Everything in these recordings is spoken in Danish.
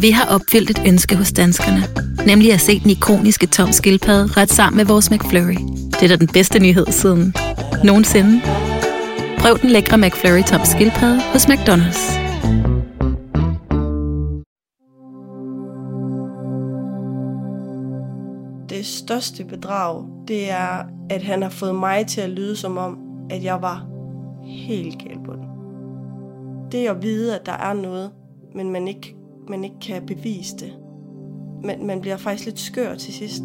Vi har opfyldt et ønske hos danskerne. Nemlig at se den ikoniske tom skildpadde ret sammen med vores McFlurry. Det er da den bedste nyhed siden nogensinde. Prøv den lækre McFlurry tom skildpadde hos McDonald's. Det største bedrag, det er, at han har fået mig til at lyde som om, at jeg var helt galt på den. Det at vide, at der er noget, men man ikke, man ikke kan bevise det. Man, man bliver faktisk lidt skør til sidst.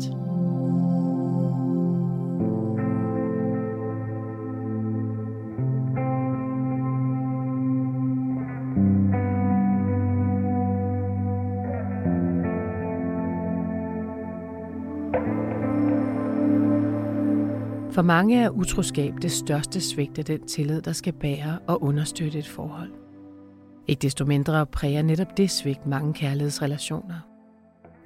For mange er utroskab det største svigt af den tillid, der skal bære og understøtte et forhold. Ikke desto mindre præger netop det svigt mange kærlighedsrelationer.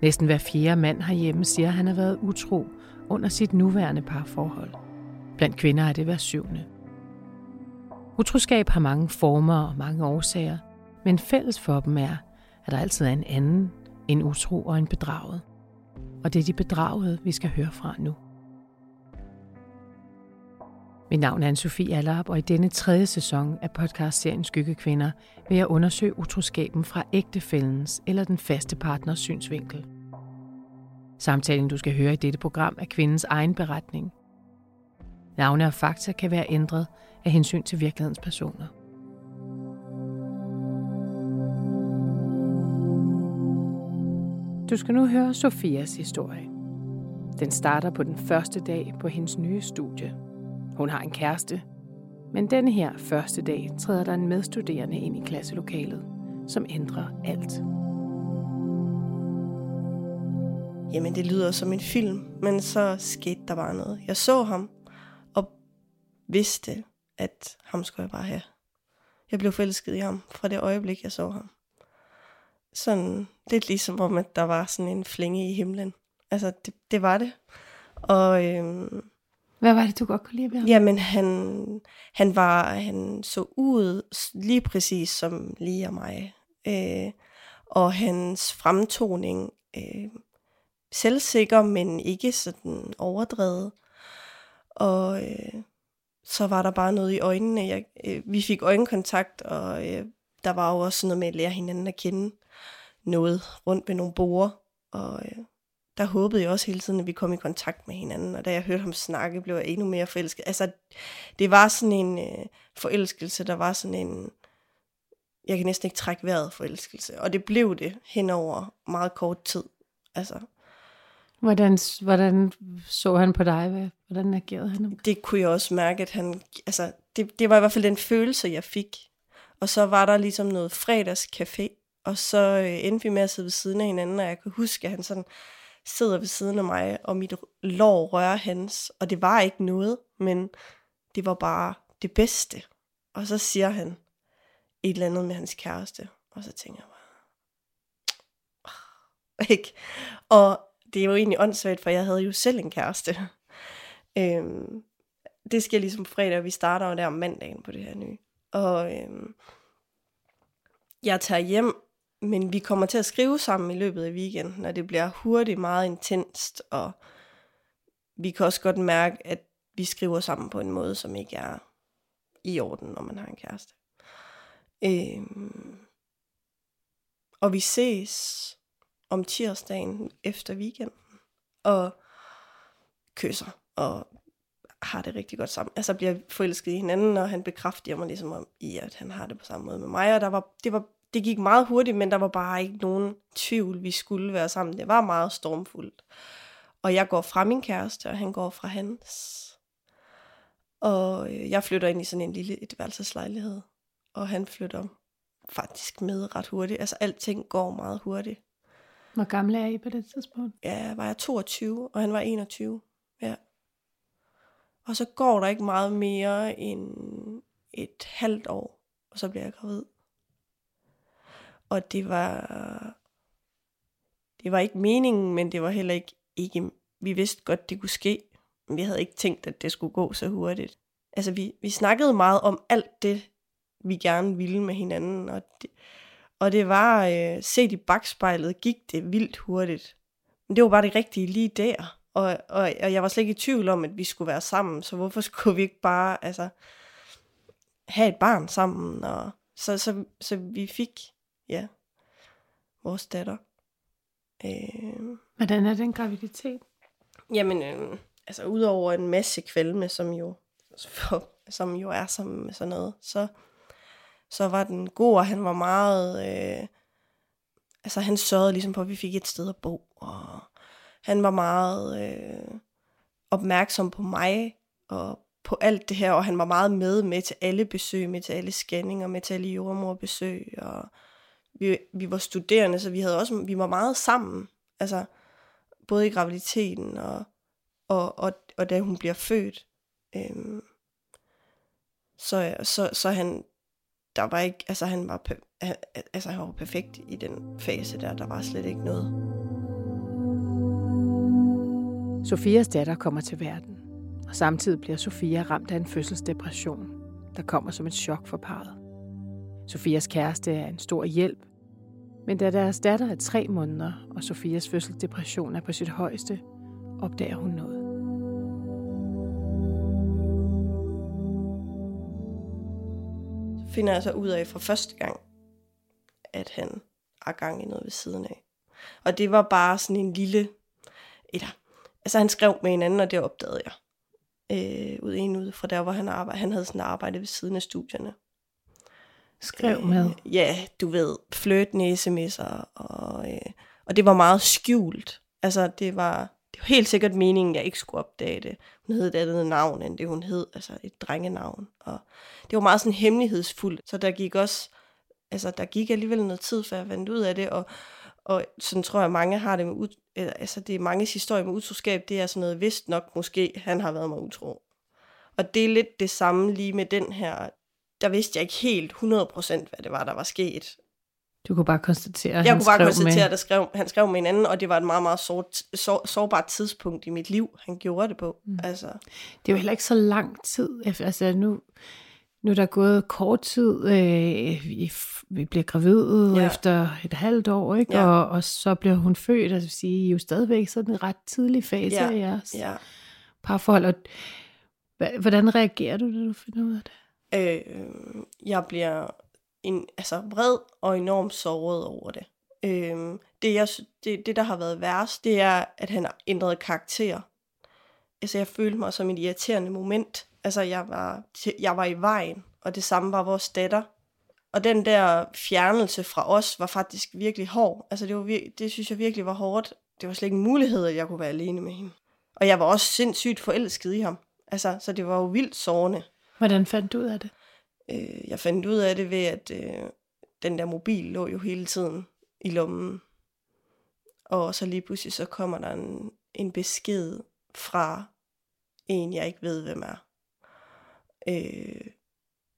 Næsten hver fjerde mand herhjemme siger, at han har været utro under sit nuværende parforhold. Blandt kvinder er det hver syvende. Utroskab har mange former og mange årsager, men fælles for dem er, at der altid er en anden, en utro og en bedraget. Og det er de bedragede, vi skal høre fra nu. Mit navn er Anne-Sophie Allerup, og i denne tredje sæson af podcastserien Skyggekvinder vil jeg undersøge utroskaben fra ægtefællens eller den faste partners synsvinkel. Samtalen, du skal høre i dette program, er kvindens egen beretning. Navne og fakta kan være ændret af hensyn til virkelighedens personer. Du skal nu høre Sofias historie. Den starter på den første dag på hendes nye studie – hun har en kæreste, men denne her første dag træder der en medstuderende ind i klasselokalet, som ændrer alt. Jamen, det lyder som en film, men så skete der bare noget. Jeg så ham, og vidste, at ham skulle jeg bare have. Jeg blev forelsket i ham fra det øjeblik, jeg så ham. Sådan lidt ligesom om, at der var sådan en flænge i himlen. Altså, det, det var det. Og øhm, hvad var det, du godt kunne lide ved ham? Jamen, han, han, var, han så ud lige præcis som lige og mig. Øh, og hans fremtoning, øh, selvsikker, men ikke sådan overdrevet. Og øh, så var der bare noget i øjnene. Jeg, øh, vi fik øjenkontakt, og øh, der var jo også noget med at lære hinanden at kende noget rundt ved nogle borer. Og øh, der håbede jeg også hele tiden, at vi kom i kontakt med hinanden. Og da jeg hørte ham snakke, blev jeg endnu mere forelsket. Altså, det var sådan en øh, forelskelse, der var sådan en, jeg kan næsten ikke trække vejret forelskelse. Og det blev det hen over meget kort tid. Altså, Hvordan, hvordan så han på dig? Hvordan agerede han? Det kunne jeg også mærke, at han... Altså, det, det var i hvert fald den følelse, jeg fik. Og så var der ligesom noget fredagscafé, og så øh, endte vi med at sidde ved siden af hinanden, og jeg kan huske, at han sådan sidder ved siden af mig, og mit lår rører hans, og det var ikke noget, men det var bare det bedste. Og så siger han et eller andet med hans kæreste, og så tænker jeg bare, ah, ikke? Og det er jo egentlig åndssvagt, for jeg havde jo selv en kæreste. Øhm, det sker ligesom fredag, vi starter jo der om mandagen på det her nye. Og øhm, jeg tager hjem men vi kommer til at skrive sammen i løbet af weekenden, når det bliver hurtigt meget intenst, og vi kan også godt mærke, at vi skriver sammen på en måde, som ikke er i orden, når man har en kæreste. Øhm, og vi ses om tirsdagen efter weekenden, og kysser, og har det rigtig godt sammen. Altså bliver forelsket i hinanden, og han bekræfter mig ligesom om, i, at han har det på samme måde med mig, og der var, det var det gik meget hurtigt, men der var bare ikke nogen tvivl, vi skulle være sammen. Det var meget stormfuldt. Og jeg går fra min kæreste, og han går fra hans. Og øh, jeg flytter ind i sådan en lille etværelseslejlighed. Og han flytter faktisk med ret hurtigt. Altså alting går meget hurtigt. Hvor gammel er I på det tidspunkt? Ja, var jeg 22, og han var 21. Ja. Og så går der ikke meget mere end et halvt år, og så bliver jeg gravid. Og det var, det var ikke meningen, men det var heller ikke, ikke, vi vidste godt, det kunne ske, men vi havde ikke tænkt, at det skulle gå så hurtigt. Altså vi, vi snakkede meget om alt det, vi gerne ville med hinanden, og, det, Og det var, øh, set i bagspejlet, gik det vildt hurtigt. Men det var bare det rigtige lige der. Og, og, og jeg var slet ikke i tvivl om, at vi skulle være sammen, så hvorfor skulle vi ikke bare altså, have et barn sammen? Og, så, så, så vi fik, ja, vores datter. Øh, Hvordan er den graviditet? Jamen, øh, altså udover en masse kvalme, som jo, for, som jo er med sådan noget, så, så var den god, og han var meget, øh, altså han sørgede ligesom på, at vi fik et sted at bo, og han var meget øh, opmærksom på mig, og på alt det her, og han var meget med, med til alle besøg, med til alle scanninger, med til alle jordmorbesøg, og vi, vi var studerende, så vi havde også, vi var meget sammen, altså både i graviditeten og, og, og, og da hun bliver født. Øhm, så, så, så han, der var ikke, altså han var, altså han var perfekt i den fase der, der var slet ikke noget. Sofias datter kommer til verden, og samtidig bliver Sofia ramt af en fødselsdepression, der kommer som et chok for parret. Sofias kæreste er en stor hjælp, men da deres datter er tre måneder, og Sofias fødselsdepression er på sit højeste, opdager hun noget. Så finder jeg så ud af for første gang, at han har gang i noget ved siden af. Og det var bare sådan en lille... Eller, altså han skrev med en anden, og det opdagede jeg. Øh, ud en ud fra der, hvor han arbejdede. Han havde sådan arbejde ved siden af studierne. Skrev med? Øh, ja, du ved, flirtende sms'er, og, øh, og det var meget skjult. Altså, det var, det var helt sikkert meningen, jeg ikke skulle opdage det. Hun hed et andet navn, end det hun hed, altså et drengenavn. Og det var meget sådan hemmelighedsfuldt, så der gik også, altså der gik alligevel noget tid, før jeg fandt ud af det, og, og sådan tror jeg, mange har det med, altså det er mange historier med utroskab, det er sådan noget, vist nok måske, han har været mig utro. Og det er lidt det samme lige med den her der vidste jeg ikke helt 100% hvad det var, der var sket. Du kunne bare konstatere, at Jeg kunne bare konstatere, at skrev, han skrev med en anden, og det var et meget, meget sår, sår, sårbart tidspunkt i mit liv, han gjorde det på. Mm. Altså. Det er jo heller ikke så lang tid. Altså nu, nu er der gået kort tid, øh, vi, vi bliver gravide ja. efter et halvt år, ikke? Ja. Og, og så bliver hun født, altså sige, jo stadigvæk sådan en ret tidlig fase ja. af jeres ja. parforhold. Og, hvordan reagerer du, når du finder ud af det? Øh, jeg bliver en, altså vred og enormt såret over det. Øh, det, jeg, det, det, der har været værst, det er, at han har ændret karakter. Altså, jeg følte mig som et irriterende moment. Altså, jeg var, jeg var i vejen, og det samme var vores datter. Og den der fjernelse fra os var faktisk virkelig hård. Altså, det, var, det synes jeg virkelig var hårdt. Det var slet ikke en mulighed, at jeg kunne være alene med hende. Og jeg var også sindssygt forelsket i ham. Altså, så det var jo vildt sårende. Hvordan fandt du ud af det? Øh, jeg fandt ud af det ved, at øh, den der mobil lå jo hele tiden i lommen. Og så lige pludselig så kommer der en, en besked fra en, jeg ikke ved, hvem er. Øh,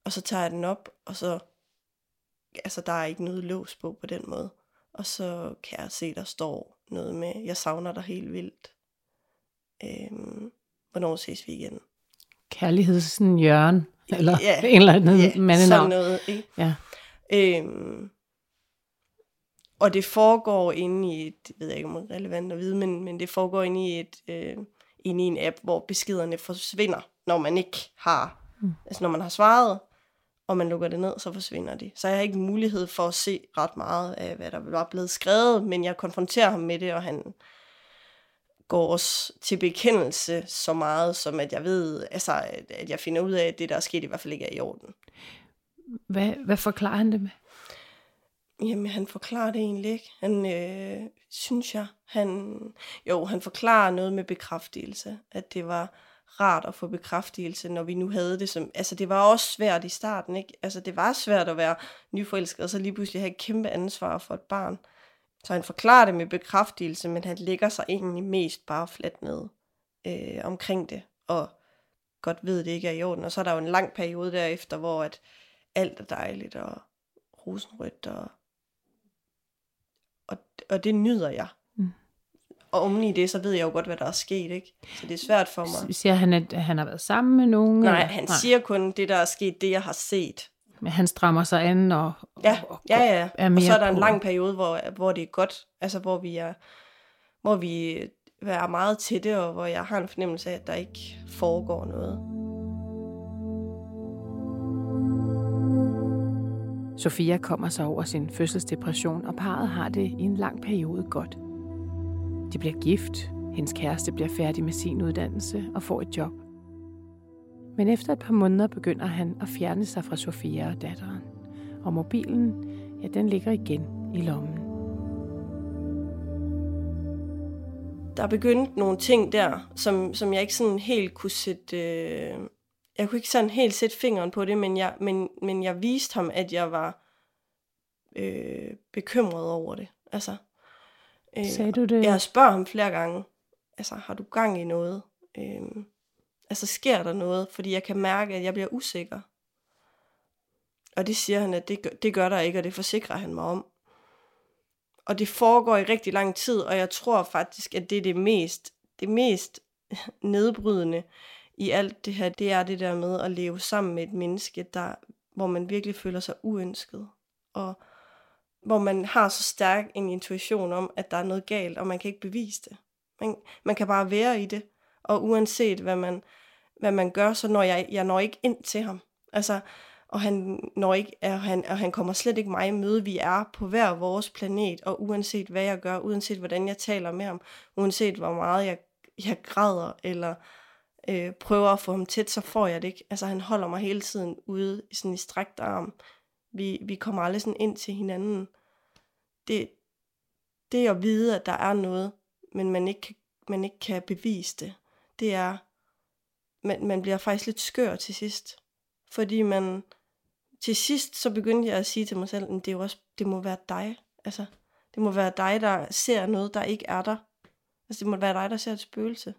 og så tager jeg den op, og så, altså der er ikke noget lås på på den måde. Og så kan jeg se, der står noget med, jeg savner dig helt vildt. Øh, hvornår ses vi igen? Kærlighedsen Jørgen, eller ja, en eller anden ja, mandenavn. sådan noget. Ikke? Ja. Øhm, og det foregår inde i et, det ved jeg ikke om det er relevant at vide, men, men det foregår inde i, et, øh, inde i en app, hvor beskederne forsvinder, når man ikke har, mm. altså når man har svaret, og man lukker det ned, så forsvinder de. Så jeg har ikke mulighed for at se ret meget af, hvad der var blevet skrevet, men jeg konfronterer ham med det, og han, går til bekendelse så meget, som at jeg ved, altså, at jeg finder ud af, at det, der er sket, i hvert fald ikke er i orden. Hvad, hvad forklarer han det med? Jamen, han forklarer det egentlig ikke. Han, øh, synes jeg, han, jo, han forklarer noget med bekræftelse, at det var rart at få bekræftelse, når vi nu havde det som, altså det var også svært i starten, ikke? Altså det var svært at være nyforelsket, og så lige pludselig have et kæmpe ansvar for et barn. Så han forklarer det med bekræftelse, men han lægger sig egentlig mest bare fladt ned øh, omkring det, og godt ved, det ikke er i orden. Og så er der jo en lang periode derefter, hvor at alt er dejligt og rosenrødt, og, og, og det nyder jeg. Mm. Og oven i det, så ved jeg jo godt, hvad der er sket, ikke? Så det er svært for mig. Siger han, at han har været sammen med nogen? Nej, eller? han Nej. siger kun det, der er sket, det jeg har set. Men han strammer sig an og, Ja, og, og ja, ja. er Og mere så er der en lang periode, hvor, hvor det er godt. Altså, hvor vi er, hvor vi er meget tætte, og hvor jeg har en fornemmelse af, at der ikke foregår noget. Sofia kommer sig over sin fødselsdepression, og parret har det i en lang periode godt. De bliver gift, hendes kæreste bliver færdig med sin uddannelse og får et job. Men efter et par måneder begynder han at fjerne sig fra Sofia og datteren. Og mobilen, ja, den ligger igen i lommen. Der er begyndt nogle ting der, som, som jeg ikke sådan helt kunne sætte... Øh, jeg kunne ikke sådan helt sætte fingeren på det, men jeg, men, men jeg viste ham, at jeg var øh, bekymret over det. Altså, øh, Sagde du det? Jeg spørger ham flere gange, altså har du gang i noget? Øh, altså sker der noget? Fordi jeg kan mærke, at jeg bliver usikker. Og det siger han, at det, gør- det gør der ikke, og det forsikrer han mig om. Og det foregår i rigtig lang tid, og jeg tror faktisk, at det er det mest, det mest nedbrydende i alt det her, det er det der med at leve sammen med et menneske, der, hvor man virkelig føler sig uønsket. Og hvor man har så stærk en intuition om, at der er noget galt, og man kan ikke bevise det. Man, man kan bare være i det, og uanset hvad man, hvad man gør, så når jeg, jeg når ikke ind til ham. Altså, og han, når ikke, og han, og han kommer slet ikke mig i møde. Vi er på hver vores planet, og uanset hvad jeg gør, uanset hvordan jeg taler med ham, uanset hvor meget jeg, jeg græder, eller øh, prøver at få ham tæt, så får jeg det ikke. Altså han holder mig hele tiden ude i sådan i strækt arm. Vi, vi kommer aldrig sådan ind til hinanden. Det, det at vide, at der er noget, men man ikke, man ikke kan bevise det, det er, man, man bliver faktisk lidt skør til sidst. Fordi man, til sidst så begyndte jeg at sige til mig selv, at det, er også, det må være dig. Altså, det må være dig, der ser noget, der ikke er der. Altså, det må være dig, der ser et spøgelse.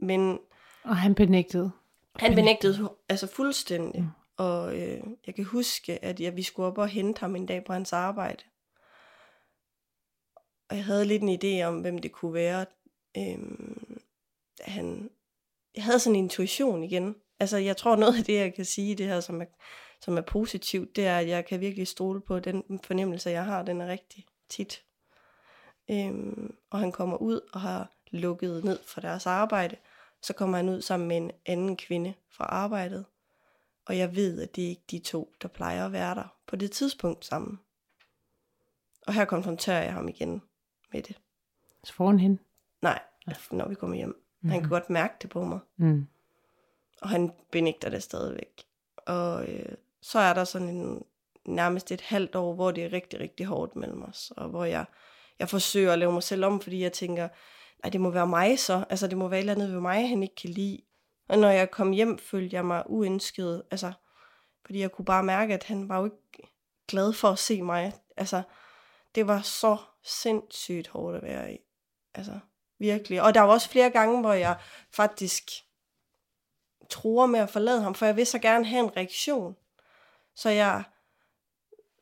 Men Og han benægtede. han benægtede altså fuldstændig. Mm. Og øh, jeg kan huske, at jeg, vi skulle op og hente ham en dag på hans arbejde. Og jeg havde lidt en idé om, hvem det kunne være. Øhm, han, jeg havde sådan en intuition igen. Altså, jeg tror noget af det, jeg kan sige, det her, som er, som er positivt, det er, at jeg kan virkelig stole på, at den fornemmelse, jeg har, den er rigtig tit. Øhm, og han kommer ud og har lukket ned for deres arbejde. Så kommer han ud sammen med en anden kvinde fra arbejdet. Og jeg ved, at det er ikke de to, der plejer at være der på det tidspunkt sammen. Og her konfronterer jeg ham igen med det. Så foran hende. Nej, når vi kommer hjem. Mm-hmm. Han kan godt mærke det på mig. Mm. Og han benægter det stadigvæk. Og øh, så er der sådan en, nærmest et halvt år, hvor det er rigtig, rigtig hårdt mellem os. Og hvor jeg, jeg forsøger at lave mig selv om, fordi jeg tænker, nej, det må være mig så. Altså, det må være et eller andet ved mig, han ikke kan lide. Og når jeg kom hjem, følte jeg mig uønsket. Altså, fordi jeg kunne bare mærke, at han var jo ikke glad for at se mig. Altså, det var så sindssygt hårdt at være i. Altså, virkelig. Og der var også flere gange, hvor jeg faktisk tror med at forlade ham, for jeg vil så gerne have en reaktion. Så jeg,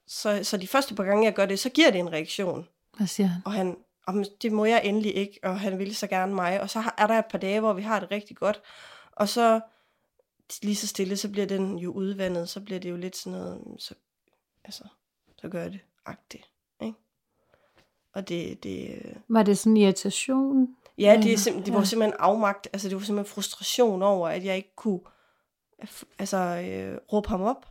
så, så de første par gange, jeg gør det, så giver det en reaktion. Hvad siger han? Og han, om det må jeg endelig ikke, og han ville så gerne mig. Og så er der et par dage, hvor vi har det rigtig godt. Og så lige så stille, så bliver den jo udvandet, så bliver det jo lidt sådan noget, så, altså, så gør jeg det agtigt? Og det, det, øh, Var det sådan en irritation? Ja, det, er Eller- simp- det var simpelthen afmagt. Altså, det var simpelthen frustration over, at jeg ikke kunne altså, øh, råbe ham op.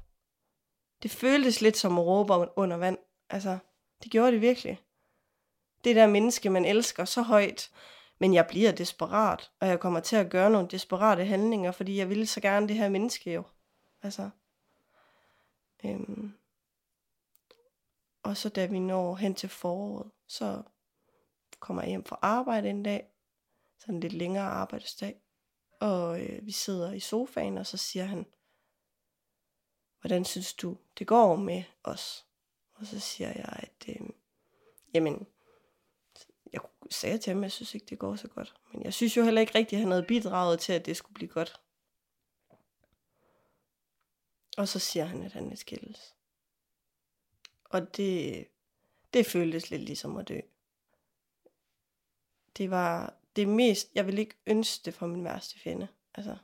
Det føltes lidt som at råbe un- under vand. Altså, det gjorde det virkelig. Det der menneske, man elsker så højt. Men jeg bliver desperat, og jeg kommer til at gøre nogle desperate handlinger, fordi jeg ville så gerne det her menneske jo. Altså. Øhm. Og så da vi når hen til foråret, så kommer jeg hjem fra arbejde en dag, sådan en lidt længere arbejdsdag, og øh, vi sidder i sofaen, og så siger han, hvordan synes du, det går med os? Og så siger jeg, at øh, jamen, jeg sagde til ham, at jeg synes ikke, det går så godt. Men jeg synes jo heller ikke rigtigt, at han havde bidraget til, at det skulle blive godt. Og så siger han, at han er skilles. Og det, det føltes lidt ligesom at dø. Det var det mest, jeg ville ikke ønske det for min værste fjende. Altså,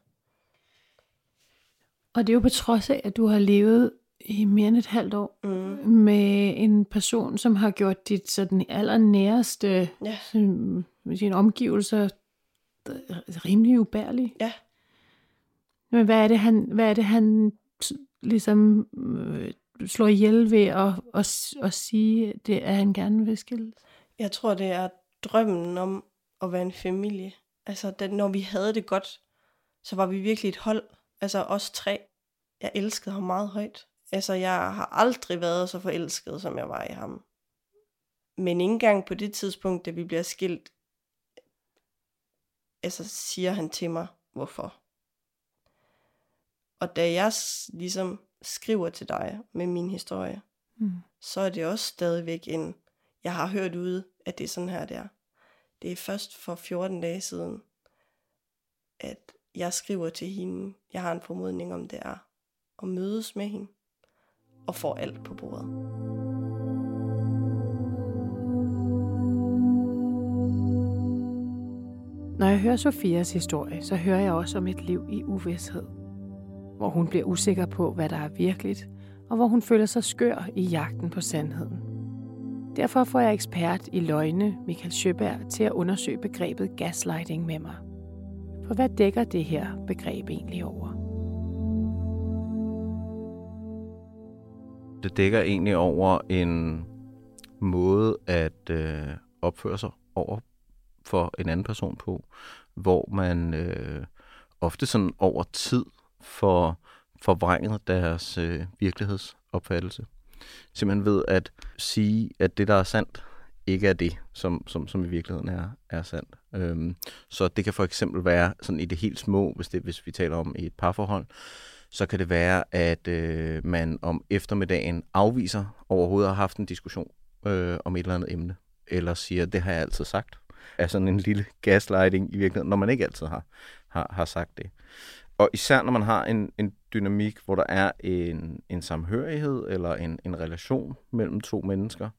Og det er jo på trods af, at du har levet i mere end et halvt år Mm. med en person, som har gjort dit sådan allernæreste Ja. sådan, sine omgivelser øh, rimelig ubærlige. Ja. Men hvad er det, han, hvad er det, han ligesom øh, slår ihjel ved at, at, at sige, det, at han gerne vil skilles? Jeg tror, det er drømmen om at være en familie. Altså, den, når vi havde det godt, så var vi virkelig et hold. Altså, os tre. Jeg elskede ham meget højt. Altså, jeg har aldrig været så forelsket, som jeg var i ham. Men ikke engang på det tidspunkt, da vi bliver skilt, altså siger han til mig, hvorfor. Og da jeg ligesom skriver til dig med min historie, Mm. så er det også stadigvæk en, jeg har hørt ude, at det er sådan her, det er. Det er først for 14 dage siden, at jeg skriver til hende, jeg har en formodning om det er, at mødes med hende, og får alt på bordet. Når jeg hører Sofias historie, så hører jeg også om et liv i uvidshed. Hvor hun bliver usikker på, hvad der er virkeligt, og hvor hun føler sig skør i jagten på sandheden. Derfor får jeg ekspert i løgne, Michael Sjøberg, til at undersøge begrebet gaslighting med mig. For hvad dækker det her begreb egentlig over? Det dækker egentlig over en måde at øh, opføre sig over for en anden person på, hvor man øh, ofte sådan over tid for forvrænget deres øh, virkelighedsopfattelse. Simpelthen ved at sige, at det, der er sandt, ikke er det, som, som, som i virkeligheden er, er sandt. Øhm, så det kan for eksempel være sådan i det helt små, hvis, det, hvis vi taler om i et parforhold, så kan det være, at øh, man om eftermiddagen afviser overhovedet at have haft en diskussion øh, om et eller andet emne, eller siger, det har jeg altid sagt. Er sådan en lille gaslighting i virkeligheden, når man ikke altid har, har, har sagt det. Og især når man har en, en dynamik, hvor der er en, en samhørighed eller en, en relation mellem to mennesker,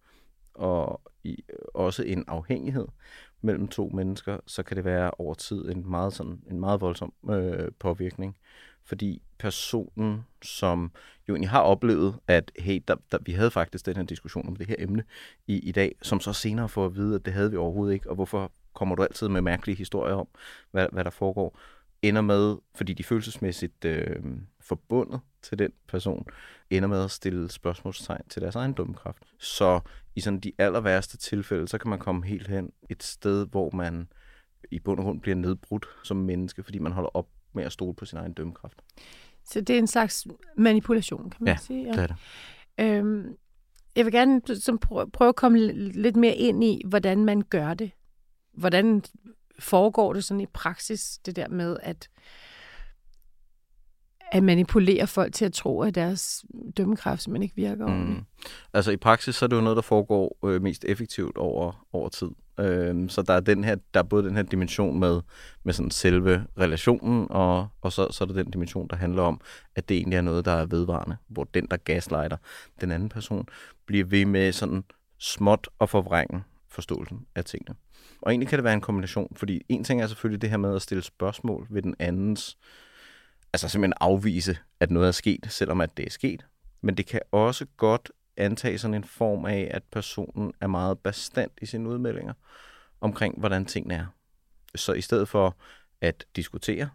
og i, også en afhængighed mellem to mennesker, så kan det være over tid en meget, sådan, en meget voldsom øh, påvirkning. Fordi personen, som jo egentlig har oplevet, at hey, der, der, vi havde faktisk den her diskussion om det her emne i, i dag, som så senere får at vide, at det havde vi overhovedet ikke, og hvorfor kommer du altid med mærkelige historier om, hvad, hvad der foregår, ender med, fordi de er følelsesmæssigt øh, forbundet til den person, ender med at stille spørgsmålstegn til deres egen dømmekraft. Så i sådan de aller værste tilfælde, så kan man komme helt hen et sted, hvor man i bund og grund bliver nedbrudt som menneske, fordi man holder op med at stole på sin egen dømmekraft. Så det er en slags manipulation, kan man Ja, sige. Det er det. Øhm, jeg vil gerne som prø- prøve at komme lidt mere ind i, hvordan man gør det. Hvordan foregår det sådan i praksis, det der med at, at manipulere folk til at tro, at deres dømmekraft simpelthen ikke virker ordentligt. Mm. Altså i praksis, så er det jo noget, der foregår øh, mest effektivt over, over tid. Øhm, så der er, den her, der er både den her dimension med, med sådan selve relationen, og, og så, så er der den dimension, der handler om, at det egentlig er noget, der er vedvarende, hvor den, der gaslighter den anden person, bliver ved med sådan småt og forvrænge forståelsen af tingene. Og egentlig kan det være en kombination, fordi en ting er selvfølgelig det her med at stille spørgsmål ved den andens, altså simpelthen afvise, at noget er sket, selvom at det er sket. Men det kan også godt antage sådan en form af, at personen er meget bestandt i sine udmeldinger omkring, hvordan tingene er. Så i stedet for at diskutere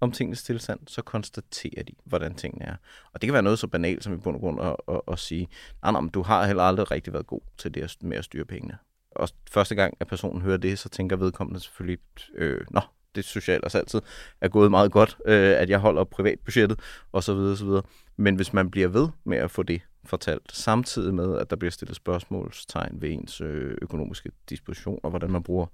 om tingens tilstand, så konstaterer de, hvordan tingene er. Og det kan være noget så banalt som i bund og grund at, at, at sige, nej, nej, men du har heller aldrig rigtig været god til det med at styre pengene. Og første gang, at personen hører det, så tænker vedkommende selvfølgelig, øh, nå, det synes jeg ellers altid er gået meget godt, øh, at jeg holder privatbudgettet osv. osv. Men hvis man bliver ved med at få det fortalt, samtidig med, at der bliver stillet spørgsmålstegn ved ens øh, økonomiske disposition, og hvordan man bruger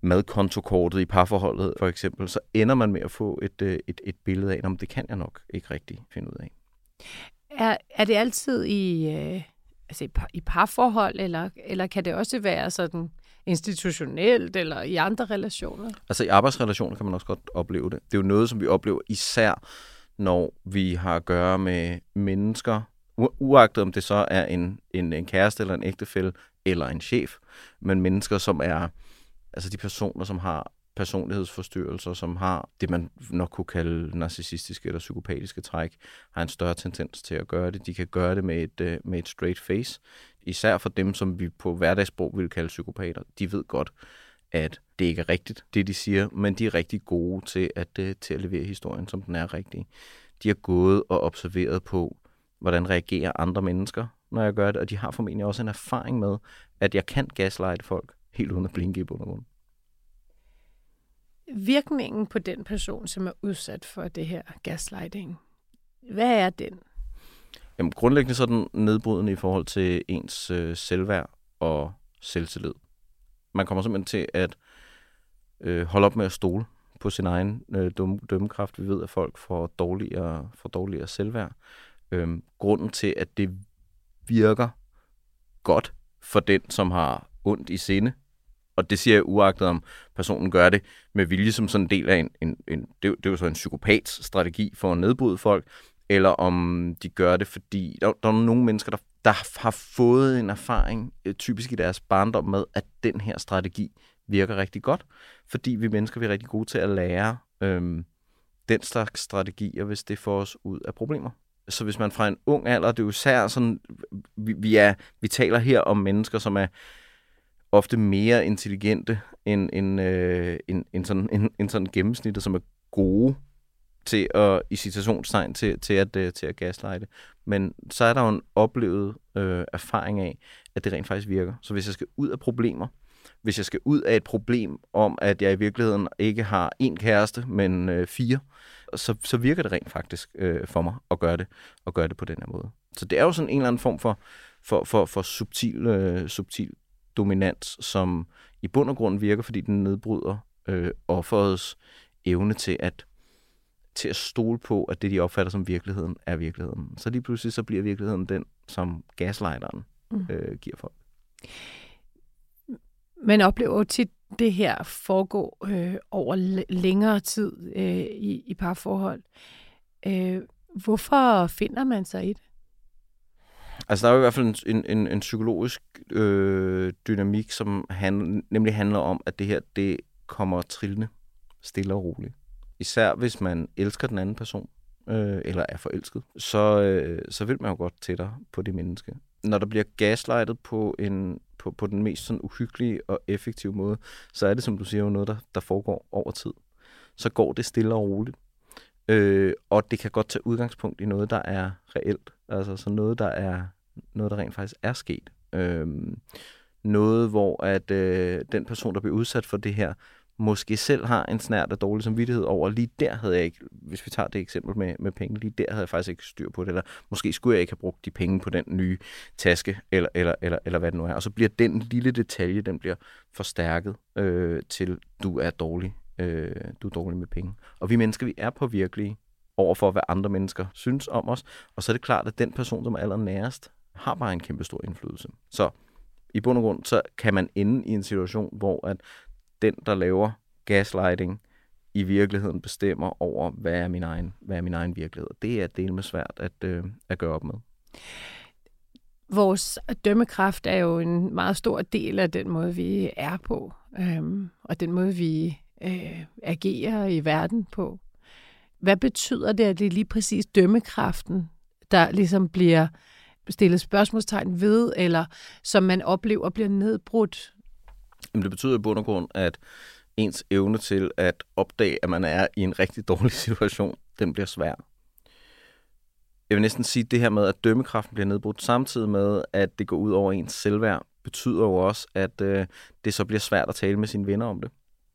madkontokortet i parforholdet for eksempel, så ender man med at få et, øh, et, et billede af, om det kan jeg nok ikke rigtig finde ud af. Er, er det altid i, øh, altså i, par, i parforhold, eller, eller kan det også være sådan institutionelt eller i andre relationer? Altså i arbejdsrelationer kan man også godt opleve det. Det er jo noget, som vi oplever især, når vi har at gøre med mennesker, uagtet om det så er en, en, en kæreste eller en ægtefælle eller en chef, men mennesker, som er altså de personer, som har personlighedsforstyrrelser, som har det, man nok kunne kalde narcissistiske eller psykopatiske træk, har en større tendens til at gøre det. De kan gøre det med et, øh, med et straight face. Især for dem, som vi på hverdagssprog vil kalde psykopater. De ved godt, at det ikke er rigtigt, det de siger, men de er rigtig gode til at, øh, til at levere historien, som den er rigtig. De har gået og observeret på, hvordan reagerer andre mennesker, når jeg gør det, og de har formentlig også en erfaring med, at jeg kan gaslighte folk helt uden at blinke i bund og grund. Virkningen på den person, som er udsat for det her gaslighting, hvad er den? Jamen, grundlæggende så er den nedbrydende i forhold til ens øh, selvværd og selvtillid. Man kommer simpelthen til at øh, holde op med at stole på sin egen øh, dømme, dømmekraft. Vi ved, at folk får dårligere, får dårligere selvværd. Øhm, grunden til, at det virker godt for den, som har ondt i sinde, og det siger jeg uagtet om personen gør det med vilje som sådan en del af en, en, en det, det er jo så en psykopats strategi for at nedbryde folk, eller om de gør det, fordi der, der er nogle mennesker, der, der har fået en erfaring, øh, typisk i deres barndom med, at den her strategi virker rigtig godt, fordi vi mennesker vi er rigtig gode til at lære øhm, den slags strategier, hvis det får os ud af problemer. Så hvis man fra en ung alder, det er jo især sådan, vi, vi, er, vi taler her om mennesker, som er ofte mere intelligente end, end, øh, end, end, sådan, end, end sådan gennemsnittet, som er gode til at, i citationstegn til, til, at, øh, til at gaslighte. Men så er der jo en oplevet øh, erfaring af, at det rent faktisk virker. Så hvis jeg skal ud af problemer, hvis jeg skal ud af et problem om, at jeg i virkeligheden ikke har en kæreste, men øh, fire, så, så virker det rent faktisk øh, for mig at gøre det, og gøre det på den her måde. Så det er jo sådan en eller anden form for, for, for, for subtil, øh, subtil dominans, som i bund og grund virker, fordi den nedbryder øh, offerets evne til at til at stole på, at det, de opfatter som virkeligheden, er virkeligheden. Så lige pludselig så bliver virkeligheden den, som gaslighteren mm. øh, giver folk. Man oplever tit det her foregå øh, over længere tid øh, i, i parforhold. Øh, hvorfor finder man sig i det? Altså, der er jo i hvert fald en, en, en psykologisk øh, dynamik, som han, nemlig handler om, at det her, det kommer trillende stille og roligt. Især hvis man elsker den anden person, øh, eller er forelsket, så, øh, så vil man jo godt tættere på det menneske. Når der bliver gaslightet på, en, på, på den mest sådan uhyggelige og effektive måde, så er det, som du siger, jo noget, der, der foregår over tid. Så går det stille og roligt. Øh, og det kan godt tage udgangspunkt i noget, der er reelt. Altså så noget, der er noget, der rent faktisk er sket. Øh, noget, hvor at øh, den person, der bliver udsat for det her, måske selv har en snært af dårlig samvittighed over, lige der havde jeg ikke, hvis vi tager det eksempel med, med penge, lige der havde jeg faktisk ikke styr på det, eller måske skulle jeg ikke have brugt de penge på den nye taske, eller, eller, eller, eller hvad det nu er. Og så bliver den lille detalje, den bliver forstærket øh, til, du er dårlig, øh, du er dårlig med penge. Og vi mennesker, vi er påvirkelige over for, hvad andre mennesker synes om os, og så er det klart, at den person, som er allernærest, har bare en kæmpe stor indflydelse. Så i bund og grund, så kan man ende i en situation, hvor at den, der laver gaslighting, i virkeligheden bestemmer over, hvad er min egen, hvad er min egen virkelighed. Det er del med svært at, øh, at gøre op med. Vores dømmekraft er jo en meget stor del af den måde, vi er på, øhm, og den måde, vi øh, agerer i verden på. Hvad betyder det, at det er lige præcis dømmekraften, der ligesom bliver stillet spørgsmålstegn ved, eller som man oplever bliver nedbrudt Jamen, det betyder i bund og grund, at ens evne til at opdage, at man er i en rigtig dårlig situation, den bliver svær. Jeg vil næsten sige, at det her med, at dømmekraften bliver nedbrudt, samtidig med, at det går ud over ens selvværd, betyder jo også, at øh, det så bliver svært at tale med sine venner om det.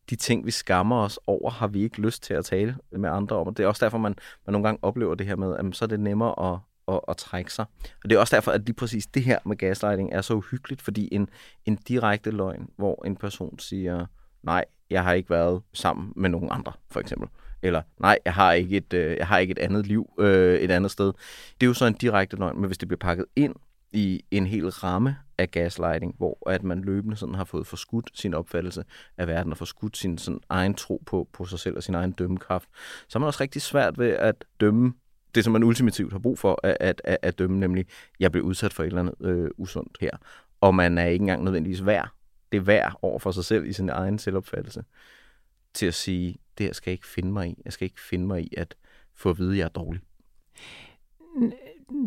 De ting, vi skammer os over, har vi ikke lyst til at tale med andre om. Og det er også derfor, man, man nogle gange oplever det her med, at så er det nemmere at, at, at trække sig. Og det er også derfor, at lige præcis det her med gaslighting er så uhyggeligt, fordi en, en direkte løgn, hvor en person siger, nej, jeg har ikke været sammen med nogen andre, for eksempel. Eller, nej, jeg har ikke et, øh, jeg har ikke et andet liv øh, et andet sted. Det er jo så en direkte løgn, men hvis det bliver pakket ind i en hel ramme af gaslighting, hvor at man løbende sådan har fået forskudt sin opfattelse af verden og forskudt sin sådan egen tro på, på sig selv og sin egen dømmekraft, så er man også rigtig svært ved at dømme det, som man ultimativt har brug for at, at, at, at dømme, nemlig, jeg blev udsat for et eller andet øh, usundt her. Og man er ikke engang nødvendigvis værd. Det er værd over for sig selv i sin egen selvopfattelse. til at sige, det her skal jeg ikke finde mig i. Jeg skal ikke finde mig i at få at vide, at jeg er dårlig.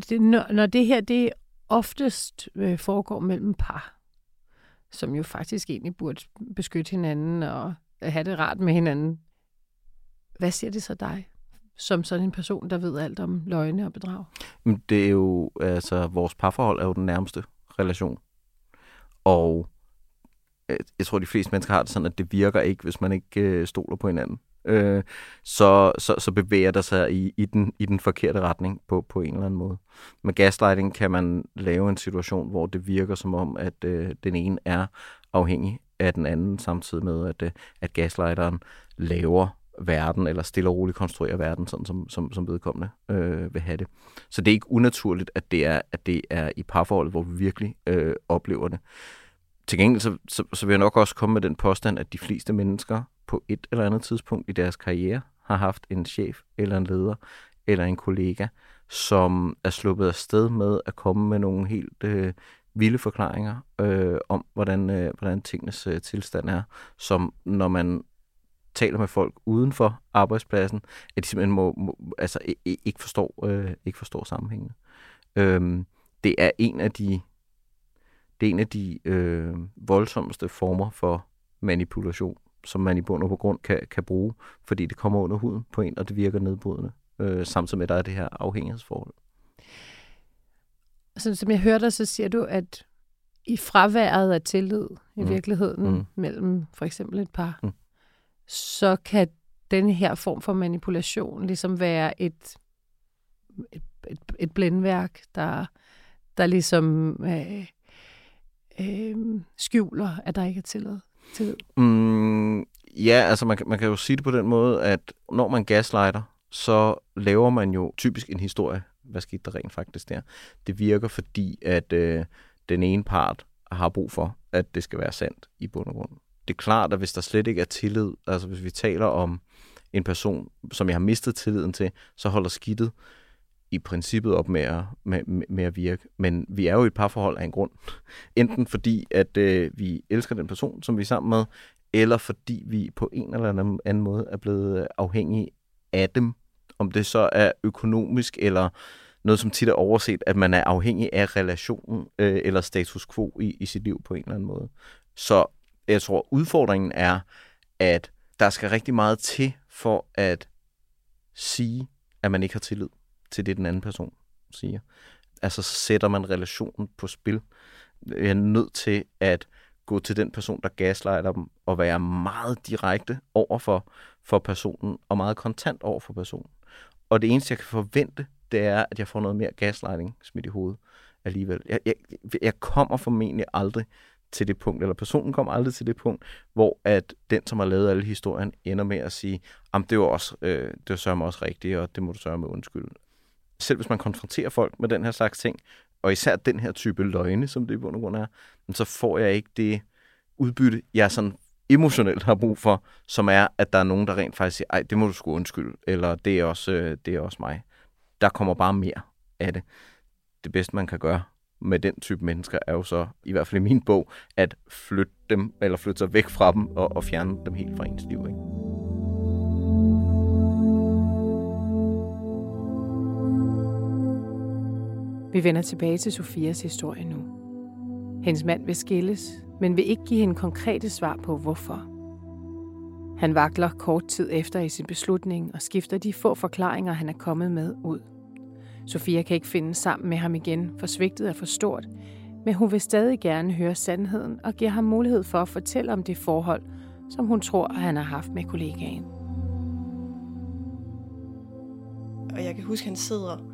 Det, når, når det her, det oftest øh, foregår mellem par, som jo faktisk egentlig burde beskytte hinanden og have det rart med hinanden. Hvad siger det så dig, som sådan en person, der ved alt om løgne og bedrag? Det er jo, altså, vores parforhold er jo den nærmeste relation. Og øh, jeg tror, de fleste mennesker har det sådan, at det virker ikke, hvis man ikke øh, stoler på hinanden. Øh, så, så, så bevæger der sig i, i, den, i den forkerte retning på, på en eller anden måde. Med gaslighting kan man lave en situation, hvor det virker som om, at øh, den ene er afhængig af den anden, samtidig med, at, øh, at gaslighteren laver verden, eller stille og roligt konstruerer verden, sådan som, som, som vedkommende øh, vil have det. Så det er ikke unaturligt, at det er, at det er i parforholdet, hvor vi virkelig øh, oplever det. Til gengæld så, så, så vil jeg nok også komme med den påstand, at de fleste mennesker på et eller andet tidspunkt i deres karriere har haft en chef eller en leder eller en kollega, som er sluppet af sted med at komme med nogle helt øh, vilde forklaringer øh, om, hvordan, øh, hvordan tingenes øh, tilstand er, som når man taler med folk uden for arbejdspladsen, at de simpelthen må, må altså, ikke forstår, øh, ikke forstår sammenhængen. Øhm, det er en af de det er en af de øh, voldsomste former for manipulation, som man i bund og på grund kan, kan bruge, fordi det kommer under huden på en, og det virker nedbrydende, øh, samtidig med, at der er det her afhængighedsforhold. Så, som jeg hørte dig, så siger du, at i fraværet af tillid i mm. virkeligheden mm. mellem for eksempel et par, mm. så kan denne her form for manipulation ligesom være et, et, et, et blændværk, der, der ligesom øh, øh, skjuler, at der ikke er tillid tillid. Mm, ja, altså man, man kan jo sige det på den måde, at når man gaslighter, så laver man jo typisk en historie. Hvad skete der rent faktisk der? Det virker, fordi at øh, den ene part har brug for, at det skal være sandt i bund og grund. Det er klart, at hvis der slet ikke er tillid, altså hvis vi taler om en person, som jeg har mistet tilliden til, så holder skidtet i princippet op med at, med, med at virke. Men vi er jo i et parforhold af en grund. Enten fordi, at øh, vi elsker den person, som vi er sammen med, eller fordi vi på en eller anden, måde er blevet øh, afhængige af dem. Om det så er økonomisk, eller noget, som tit er overset, at man er afhængig af relationen øh, eller status quo i, i sit liv på en eller anden måde. Så jeg tror, udfordringen er, at der skal rigtig meget til for at sige, at man ikke har tillid til det, den anden person siger. Altså, så sætter man relationen på spil. Jeg er nødt til at gå til den person, der gaslighter dem, og være meget direkte over for, for personen, og meget kontant over for personen. Og det eneste, jeg kan forvente, det er, at jeg får noget mere gaslighting smidt i hovedet alligevel. Jeg, jeg, jeg kommer formentlig aldrig til det punkt, eller personen kommer aldrig til det punkt, hvor at den, som har lavet alle historien, ender med at sige, at det var også, øh, det var sørme også rigtigt, og det må du sørge med undskyld selv hvis man konfronterer folk med den her slags ting, og især den her type løgne, som det i bund og grund er, så får jeg ikke det udbytte, jeg sådan emotionelt har brug for, som er, at der er nogen, der rent faktisk siger, ej, det må du sgu undskylde, eller det er også, øh, det er også mig. Der kommer bare mere af det. Det bedste, man kan gøre med den type mennesker, er jo så, i hvert fald i min bog, at flytte dem, eller flytte sig væk fra dem, og, og fjerne dem helt fra ens liv. Ikke? Vi vender tilbage til Sofias historie nu. Hendes mand vil skilles, men vil ikke give hende konkrete svar på, hvorfor. Han vakler kort tid efter i sin beslutning og skifter de få forklaringer, han er kommet med, ud. Sofia kan ikke finde sammen med ham igen, for svigtet er for stort, men hun vil stadig gerne høre sandheden og giver ham mulighed for at fortælle om det forhold, som hun tror, han har haft med kollegaen. Og jeg kan huske, at han sidder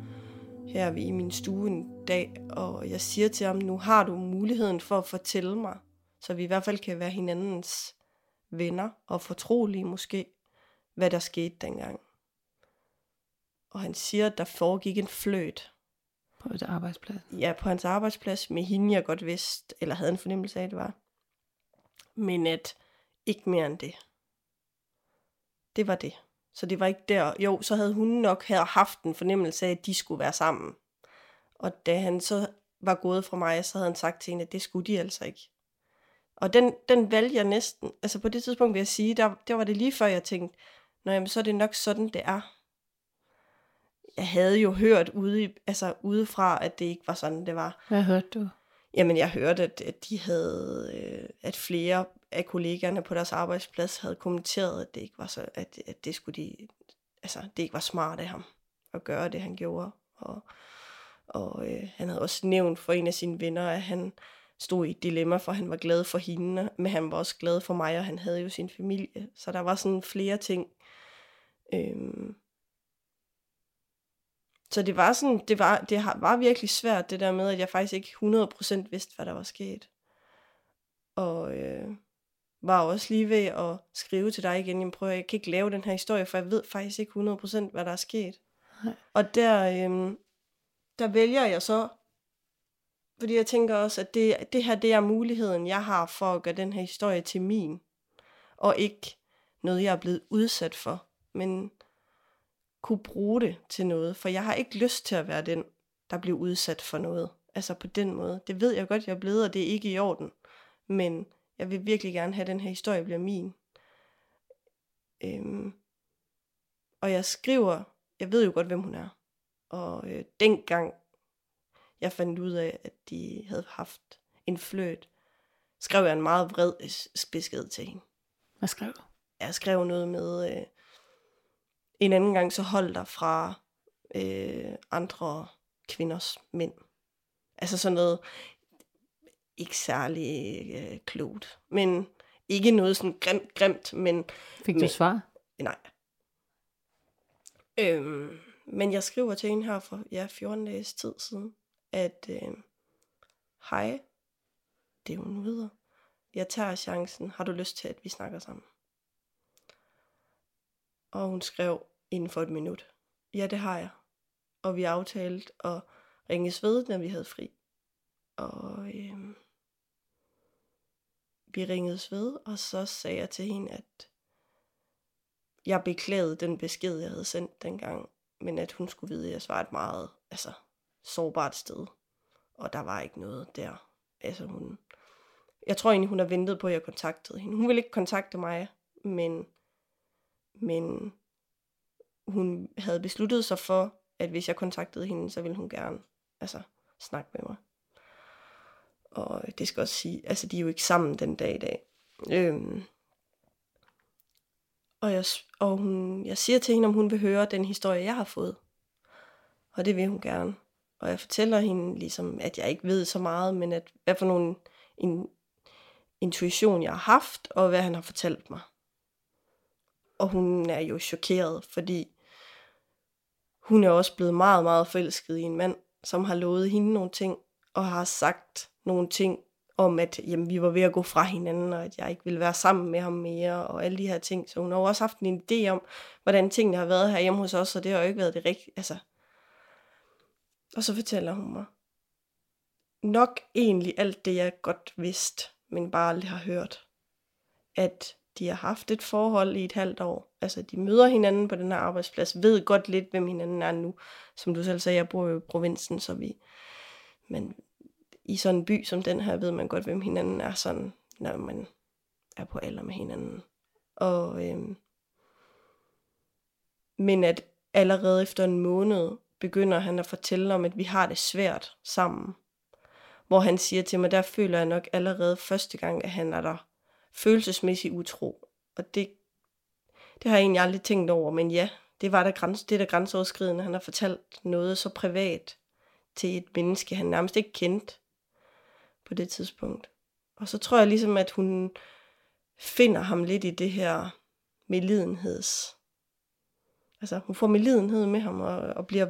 her i min stue en dag, og jeg siger til ham, nu har du muligheden for at fortælle mig, så vi i hvert fald kan være hinandens venner og fortrolige måske, hvad der skete dengang. Og han siger, at der foregik en fløjt. På et arbejdsplads? Ja, på hans arbejdsplads med hende, jeg godt vidste, eller havde en fornemmelse af, at det var. Men at ikke mere end det. Det var det. Så det var ikke der. Jo, så havde hun nok havde haft en fornemmelse af, at de skulle være sammen. Og da han så var gået fra mig, så havde han sagt til hende, at det skulle de altså ikke. Og den, den valgte jeg næsten, altså på det tidspunkt vil jeg sige, der, der var det lige før jeg tænkte, Nå jamen, så er det nok sådan, det er. Jeg havde jo hørt ude, altså udefra, at det ikke var sådan, det var. Hvad hørte du? Jamen, jeg hørte, at, at de havde, øh, at flere af kollegaerne på deres arbejdsplads havde kommenteret, at det ikke var så, at, at det skulle de, altså, det ikke var smart af ham at gøre det, han gjorde. Og, og øh, han havde også nævnt for en af sine venner, at han stod i et dilemma, for han var glad for hende, men han var også glad for mig, og han havde jo sin familie. Så der var sådan flere ting. Øhm. Så det var sådan, det var, det var virkelig svært, det der med, at jeg faktisk ikke 100% vidste, hvad der var sket. Og øh, var også lige ved at skrive til dig igen, jeg prøver, jeg kan ikke lave den her historie, for jeg ved faktisk ikke 100% hvad der er sket. Nej. Og der, øh, der vælger jeg så fordi jeg tænker også, at det, det her det er muligheden, jeg har for at gøre den her historie til min. Og ikke noget, jeg er blevet udsat for. Men kunne bruge det til noget. For jeg har ikke lyst til at være den, der bliver udsat for noget. Altså på den måde. Det ved jeg godt, jeg er blevet, og det er ikke i orden. Men jeg vil virkelig gerne have, at den her historie bliver min. Øhm, og jeg skriver, jeg ved jo godt, hvem hun er. Og øh, dengang jeg fandt ud af, at de havde haft en fløt, skrev jeg en meget vred besked til hende. Hvad skrev du? Jeg skrev noget med, øh, en anden gang så hold dig fra øh, andre kvinders mænd. Altså sådan noget, ikke særlig øh, klogt, men ikke noget sådan grimt, grimt men... Fik du men, svar? Nej. Øhm, men jeg skriver til hende her for ja, 14 dages tid siden, at øh, hej, det er hun hedder. Jeg tager chancen. Har du lyst til, at vi snakker sammen? Og hun skrev inden for et minut. Ja, det har jeg. Og vi aftalte at ringes ved, når vi havde fri. Og øh, vi ringedes ved, og så sagde jeg til hende, at jeg beklagede den besked, jeg havde sendt dengang, men at hun skulle vide, at jeg svarede meget, altså sårbart sted. Og der var ikke noget der. Altså hun, jeg tror egentlig, hun har ventet på, at jeg kontaktede hende. Hun ville ikke kontakte mig, men, men hun havde besluttet sig for, at hvis jeg kontaktede hende, så ville hun gerne altså, snakke med mig. Og det skal også sige, altså de er jo ikke sammen den dag i dag. Øhm, og jeg, og hun, jeg siger til hende, om hun vil høre den historie, jeg har fået. Og det vil hun gerne. Og jeg fortæller hende ligesom, at jeg ikke ved så meget, men at hvad for nogle en, intuition, jeg har haft, og hvad han har fortalt mig. Og hun er jo chokeret, fordi hun er også blevet meget, meget forelsket i en mand, som har lovet hende nogle ting, og har sagt nogle ting om, at jamen, vi var ved at gå fra hinanden, og at jeg ikke ville være sammen med ham mere, og alle de her ting. Så hun har også haft en idé om, hvordan tingene har været her hjemme hos os, og det har jo ikke været det rigtige. Altså, og så fortæller hun mig, nok egentlig alt det, jeg godt vidste, men bare aldrig har hørt. At de har haft et forhold i et halvt år. Altså, de møder hinanden på den her arbejdsplads, ved godt lidt, hvem hinanden er nu. Som du selv sagde, jeg bor jo i provinsen, så vi... Men i sådan en by som den her, ved man godt, hvem hinanden er sådan, når man er på alder med hinanden. Og, øhm, men at allerede efter en måned, begynder han at fortælle om, at vi har det svært sammen. Hvor han siger til mig, der føler jeg nok allerede første gang, at han er der følelsesmæssigt utro. Og det, det har jeg egentlig aldrig tænkt over, men ja, det var der græns, det der grænseoverskridende. Han har fortalt noget så privat til et menneske, han nærmest ikke kendte på det tidspunkt. Og så tror jeg ligesom, at hun finder ham lidt i det her medlidenheds altså, hun får medlidenhed med ham, og, og bliver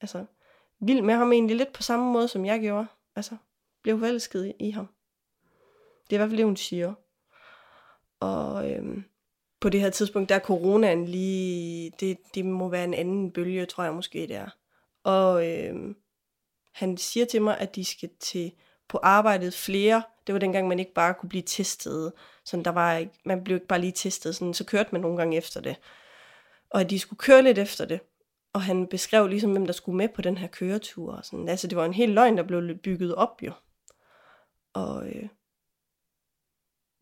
altså, vild med ham egentlig lidt på samme måde, som jeg gjorde. Altså, blev forelsket i, i ham. Det er i hvert fald det, hun siger. Og øhm, på det her tidspunkt, der er coronaen lige, det, det må være en anden bølge, tror jeg måske det er. Og øhm, han siger til mig, at de skal til på arbejdet flere. Det var dengang, man ikke bare kunne blive testet. Sådan, der var ikke, man blev ikke bare lige testet, sådan, så kørte man nogle gange efter det og at de skulle køre lidt efter det. Og han beskrev ligesom, hvem der skulle med på den her køretur. Og sådan. Altså, det var en helt løgn, der blev bygget op jo. Og, øh,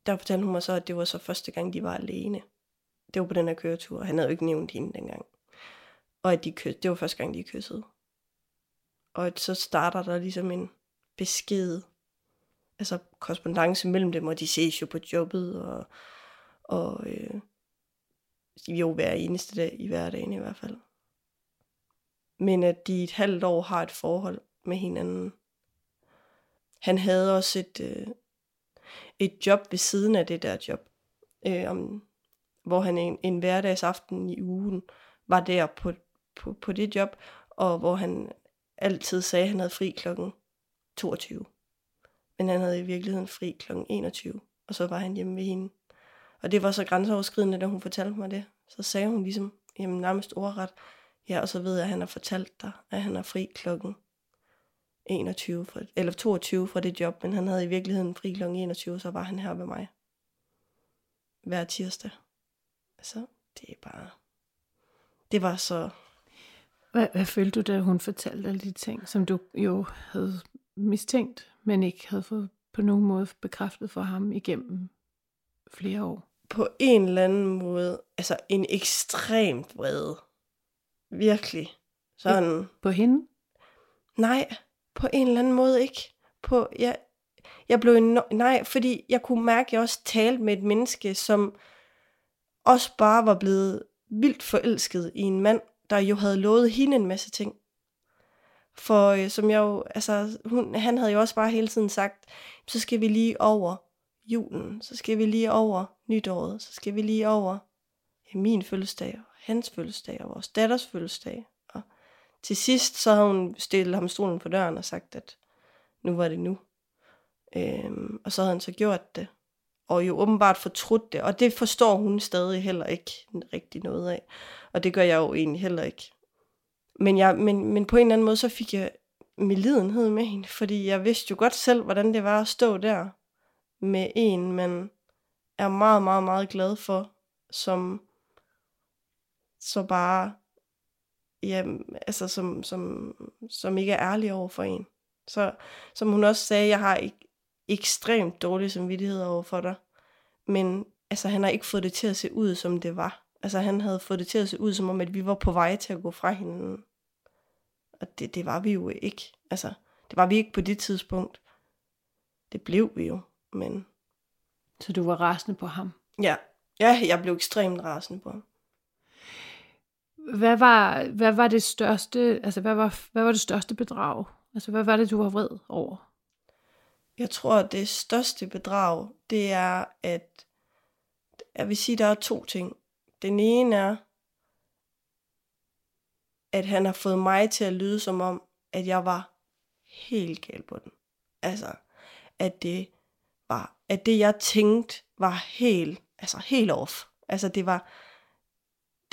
der fortalte hun mig så, at det var så første gang, de var alene. Det var på den her køretur. Han havde jo ikke nævnt hende dengang. Og at de kys- det var første gang, de kyssede. Og at så starter der ligesom en besked, altså korrespondence mellem dem, og de ses jo på jobbet, og, og øh, jo hver eneste dag i hverdagen i hvert fald. Men at de et halvt år har et forhold med hinanden. Han havde også et, øh, et job ved siden af det der job, øh, om, hvor han en, en hverdagsaften i ugen var der på, på, på det job, og hvor han altid sagde, at han havde fri klokken 22. Men han havde i virkeligheden fri klokken 21, og så var han hjemme ved hende. Og det var så grænseoverskridende, da hun fortalte mig det. Så sagde hun ligesom, jamen nærmest ordret, ja, og så ved jeg, at han har fortalt dig, at han har fri klokken 21, for, eller 22 fra det job, men han havde i virkeligheden fri kl. 21, så var han her ved mig. Hver tirsdag. Altså, det er bare... Det var så... Hvad, hvad følte du, da hun fortalte alle de ting, som du jo havde mistænkt, men ikke havde fået på nogen måde bekræftet for ham igennem flere år? På en eller anden måde, altså en ekstremt vrede. Virkelig. Sådan... På hende? Nej, på en eller anden måde ikke. På, jeg, jeg blev en, nej, fordi jeg kunne mærke, at jeg også talte med et menneske, som også bare var blevet vildt forelsket i en mand, der jo havde lovet hende en masse ting. For øh, som jeg jo, altså, hun, han havde jo også bare hele tiden sagt, så skal vi lige over julen, så skal vi lige over nytåret, så skal vi lige over ja, min fødselsdag, og hans fødselsdag, og vores datters fødselsdag. Og til sidst, så havde hun stillet ham stolen på døren og sagt, at nu var det nu. Øhm, og så havde han så gjort det. Og jo åbenbart fortrudt det. Og det forstår hun stadig heller ikke rigtig noget af. Og det gør jeg jo egentlig heller ikke. Men, jeg, men, men på en eller anden måde, så fik jeg medlidenhed med hende. Fordi jeg vidste jo godt selv, hvordan det var at stå der med en, man er meget, meget, meget glad for, som så bare, ja, altså som, som, som ikke er ærlig over for en. Så som hun også sagde, jeg har ikke ekstremt dårlig samvittighed over for dig, men altså han har ikke fået det til at se ud, som det var. Altså han havde fået det til at se ud, som om at vi var på vej til at gå fra hinanden. Og det, det var vi jo ikke. Altså, det var vi ikke på det tidspunkt. Det blev vi jo, men... Så du var rasende på ham? Ja, ja jeg blev ekstremt rasende på ham. Hvad var, hvad var det største, altså hvad var, hvad var det største bedrag? Altså hvad var det, du var vred over? Jeg tror, at det største bedrag, det er, at jeg vil sige, at der er to ting. Den ene er, at han har fået mig til at lyde som om, at jeg var helt gal på den. Altså, at det var, at det jeg tænkte var helt, altså helt off. Altså det var,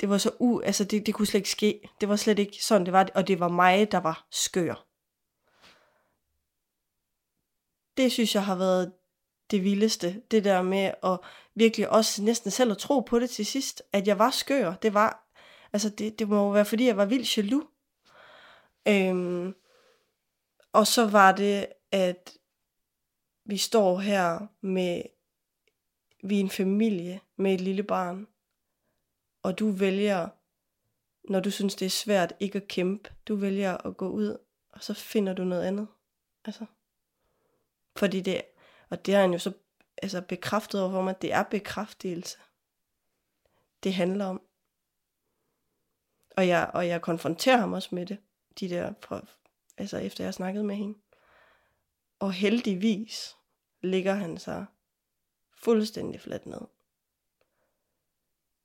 det var så u, altså det, det kunne slet ikke ske. Det var slet ikke sådan, det var, og det var mig, der var skør. Det synes jeg har været det vildeste, det der med at virkelig også næsten selv at tro på det til sidst, at jeg var skør. Det var, altså det, det må være, fordi jeg var vildt jaloux. Øhm, og så var det, at vi står her med, vi er en familie med et lille barn, og du vælger, når du synes, det er svært ikke at kæmpe, du vælger at gå ud, og så finder du noget andet. Altså, fordi det, og det har han jo så altså bekræftet over for mig, at det er bekræftelse. Det handler om. Og jeg, og jeg konfronterer ham også med det, de der, fra, altså efter jeg har snakket med hende. Og heldigvis ligger han sig fuldstændig fladt ned.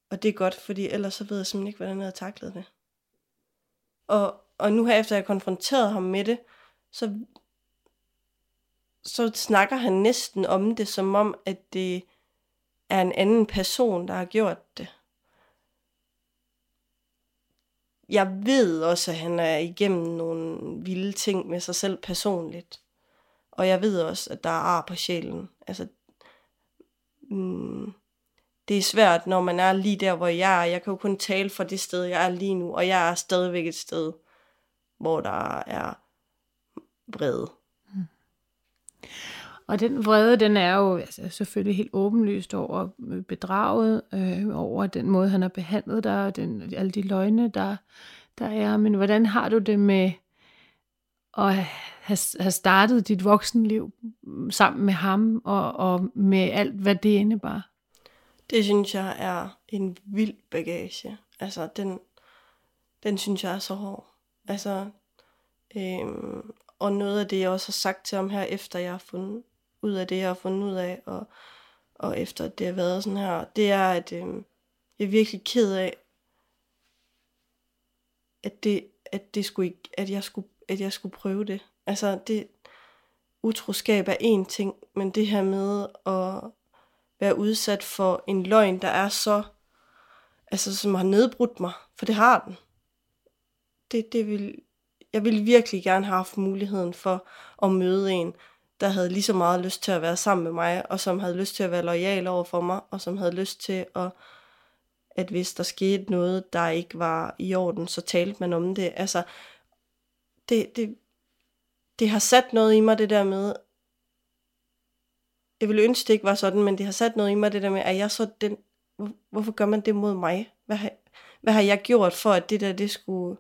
Og det er godt, fordi ellers så ved jeg simpelthen ikke, hvordan jeg havde taklet det. Og, og nu her efter jeg konfronteret ham med det, så, så snakker han næsten om det, som om, at det er en anden person, der har gjort det. Jeg ved også, at han er igennem nogle vilde ting med sig selv personligt. Og jeg ved også, at der er ar på sjælen. Altså, mm, det er svært, når man er lige der, hvor jeg er. Jeg kan jo kun tale fra det sted, jeg er lige nu, og jeg er stadigvæk et sted, hvor der er vrede. Og den vrede, den er jo altså, selvfølgelig helt åbenlyst over øh, bedraget, øh, over den måde, han har behandlet dig, og den, alle de løgne, der, der er. Men hvordan har du det med at have, have startet dit voksenliv sammen med ham, og, og med alt, hvad det indebar? Det synes jeg er en vild bagage. Altså, den, den synes jeg er så hård. Altså, øhm, og noget af det, jeg også har sagt til ham her, efter jeg har fundet ud af det, jeg har fundet ud af, og, og efter det har været sådan her, det er, at øh, jeg er virkelig ked af, at det, at det skulle ikke, at jeg skulle, at jeg skulle prøve det. Altså, det, utroskab er en ting, men det her med at være udsat for en løgn, der er så, altså som har nedbrudt mig, for det har den. Det, det vil, jeg ville virkelig gerne have haft muligheden for at møde en, der havde lige så meget lyst til at være sammen med mig, og som havde lyst til at være lojal over for mig, og som havde lyst til at, at hvis der skete noget, der ikke var i orden, så talte man om det. Altså, det, det, det har sat noget i mig, det der med, jeg ville ønske, det ikke var sådan, men det har sat noget i mig, det der med, at jeg så den, hvorfor gør man det mod mig? Hvad har, hvad har jeg gjort for, at det der, det skulle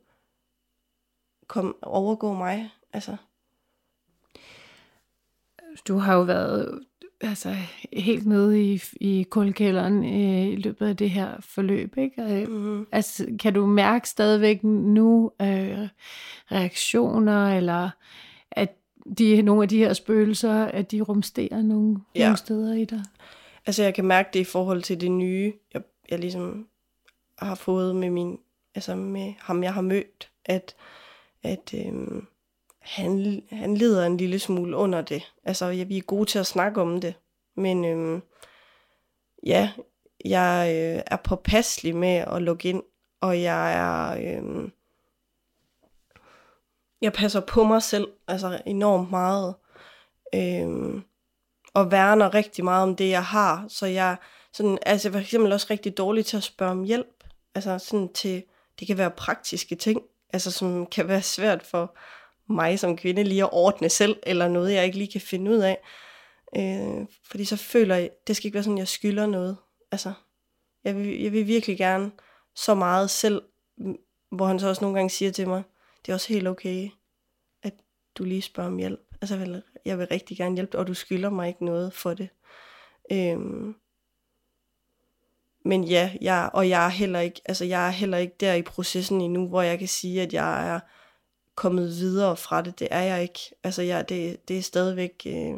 komme, overgå mig? Altså. Du har jo været altså, helt nede i, i kuldkælderen øh, i løbet af det her forløb. Ikke? Mm-hmm. Altså, kan du mærke stadigvæk nu øh, reaktioner, eller at de, nogle af de her spøgelser, at de rumsterer nogle, ja. nogle steder i dig? Altså, jeg kan mærke det i forhold til det nye, jeg, jeg ligesom har fået med min, altså med ham, jeg har mødt, at, at øh, han, han lider en lille smule under det. Altså, ja, vi er gode til at snakke om det, men øh, ja, jeg øh, er påpasselig med at logge ind, og jeg er... Øh, jeg passer på mig selv, altså enormt meget. Øh, og værner rigtig meget om det, jeg har. Så jeg sådan, altså for eksempel også rigtig dårlig til at spørge om hjælp. Altså sådan til, det kan være praktiske ting, altså som kan være svært for mig som kvinde lige at ordne selv, eller noget, jeg ikke lige kan finde ud af. Øh, fordi så føler jeg, det skal ikke være sådan, jeg skylder noget. Altså, jeg vil, jeg vil virkelig gerne så meget selv, hvor han så også nogle gange siger til mig, det er også helt okay, at du lige spørger om hjælp. Altså, jeg vil, jeg vil rigtig gerne hjælpe og du skylder mig ikke noget for det. Øhm, men ja, jeg, og jeg er heller ikke, altså jeg er heller ikke der i processen endnu, hvor jeg kan sige, at jeg er kommet videre fra det. Det er jeg ikke. Altså jeg, det, det er stadigvæk øh,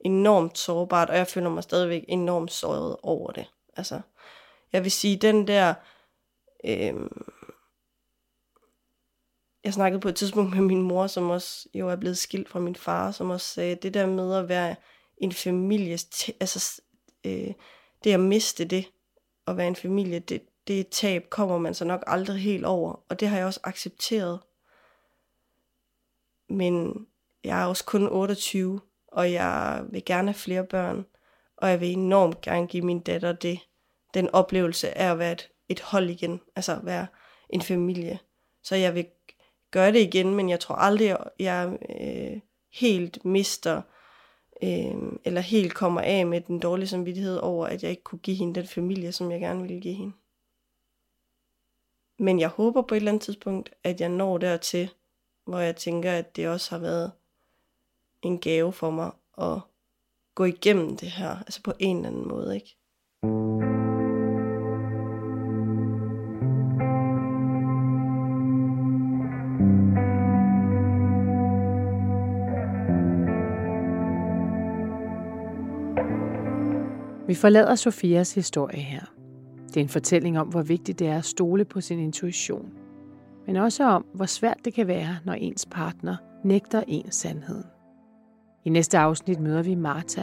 enormt sårbart, og jeg føler mig stadigvæk enormt såret over det. Altså, jeg vil sige, den der, øh, jeg snakkede på et tidspunkt med min mor, som også jo er blevet skilt fra min far, som også sagde, det der med at være en familie, altså øh, det at miste det, at være en familie, det, det tab kommer man så nok aldrig helt over, og det har jeg også accepteret. Men jeg er også kun 28, og jeg vil gerne have flere børn, og jeg vil enormt gerne give min datter det, den oplevelse af at være et, et hold igen, altså være en familie. Så jeg vil gøre det igen, men jeg tror aldrig, jeg øh, helt mister, øh, eller helt kommer af med den dårlige samvittighed over, at jeg ikke kunne give hende den familie, som jeg gerne ville give hende. Men jeg håber på et eller andet tidspunkt, at jeg når dertil, hvor jeg tænker, at det også har været en gave for mig at gå igennem det her, altså på en eller anden måde, ikke? Vi forlader Sofias historie her. Det er en fortælling om, hvor vigtigt det er at stole på sin intuition. Men også om, hvor svært det kan være, når ens partner nægter ens sandheden. I næste afsnit møder vi Martha.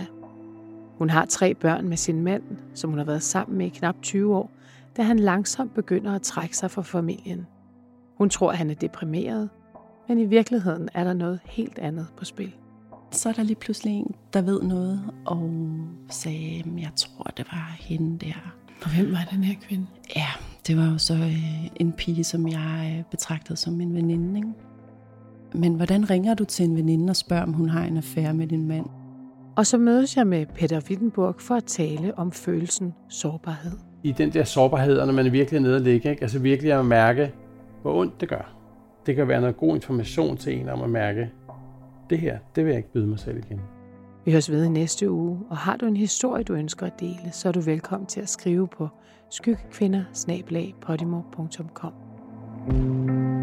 Hun har tre børn med sin mand, som hun har været sammen med i knap 20 år, da han langsomt begynder at trække sig fra familien. Hun tror, at han er deprimeret, men i virkeligheden er der noget helt andet på spil så er der lige pludselig en, der ved noget, og sagde, jeg tror, det var hende der. Og hvem var den her kvinde? Ja, det var jo så øh, en pige, som jeg øh, betragtede som en veninde. Ikke? Men hvordan ringer du til en veninde og spørger, om hun har en affære med din mand? Og så mødes jeg med Peter Wittenburg for at tale om følelsen sårbarhed. I den der sårbarhed, når man virkelig er nede og ligge, ikke? altså virkelig at mærke, hvor ondt det gør. Det kan være noget god information til en om at mærke, det her, det vil jeg ikke byde mig selv igen. Vi høres ved i næste uge, og har du en historie, du ønsker at dele, så er du velkommen til at skrive på skyggekvinder thank you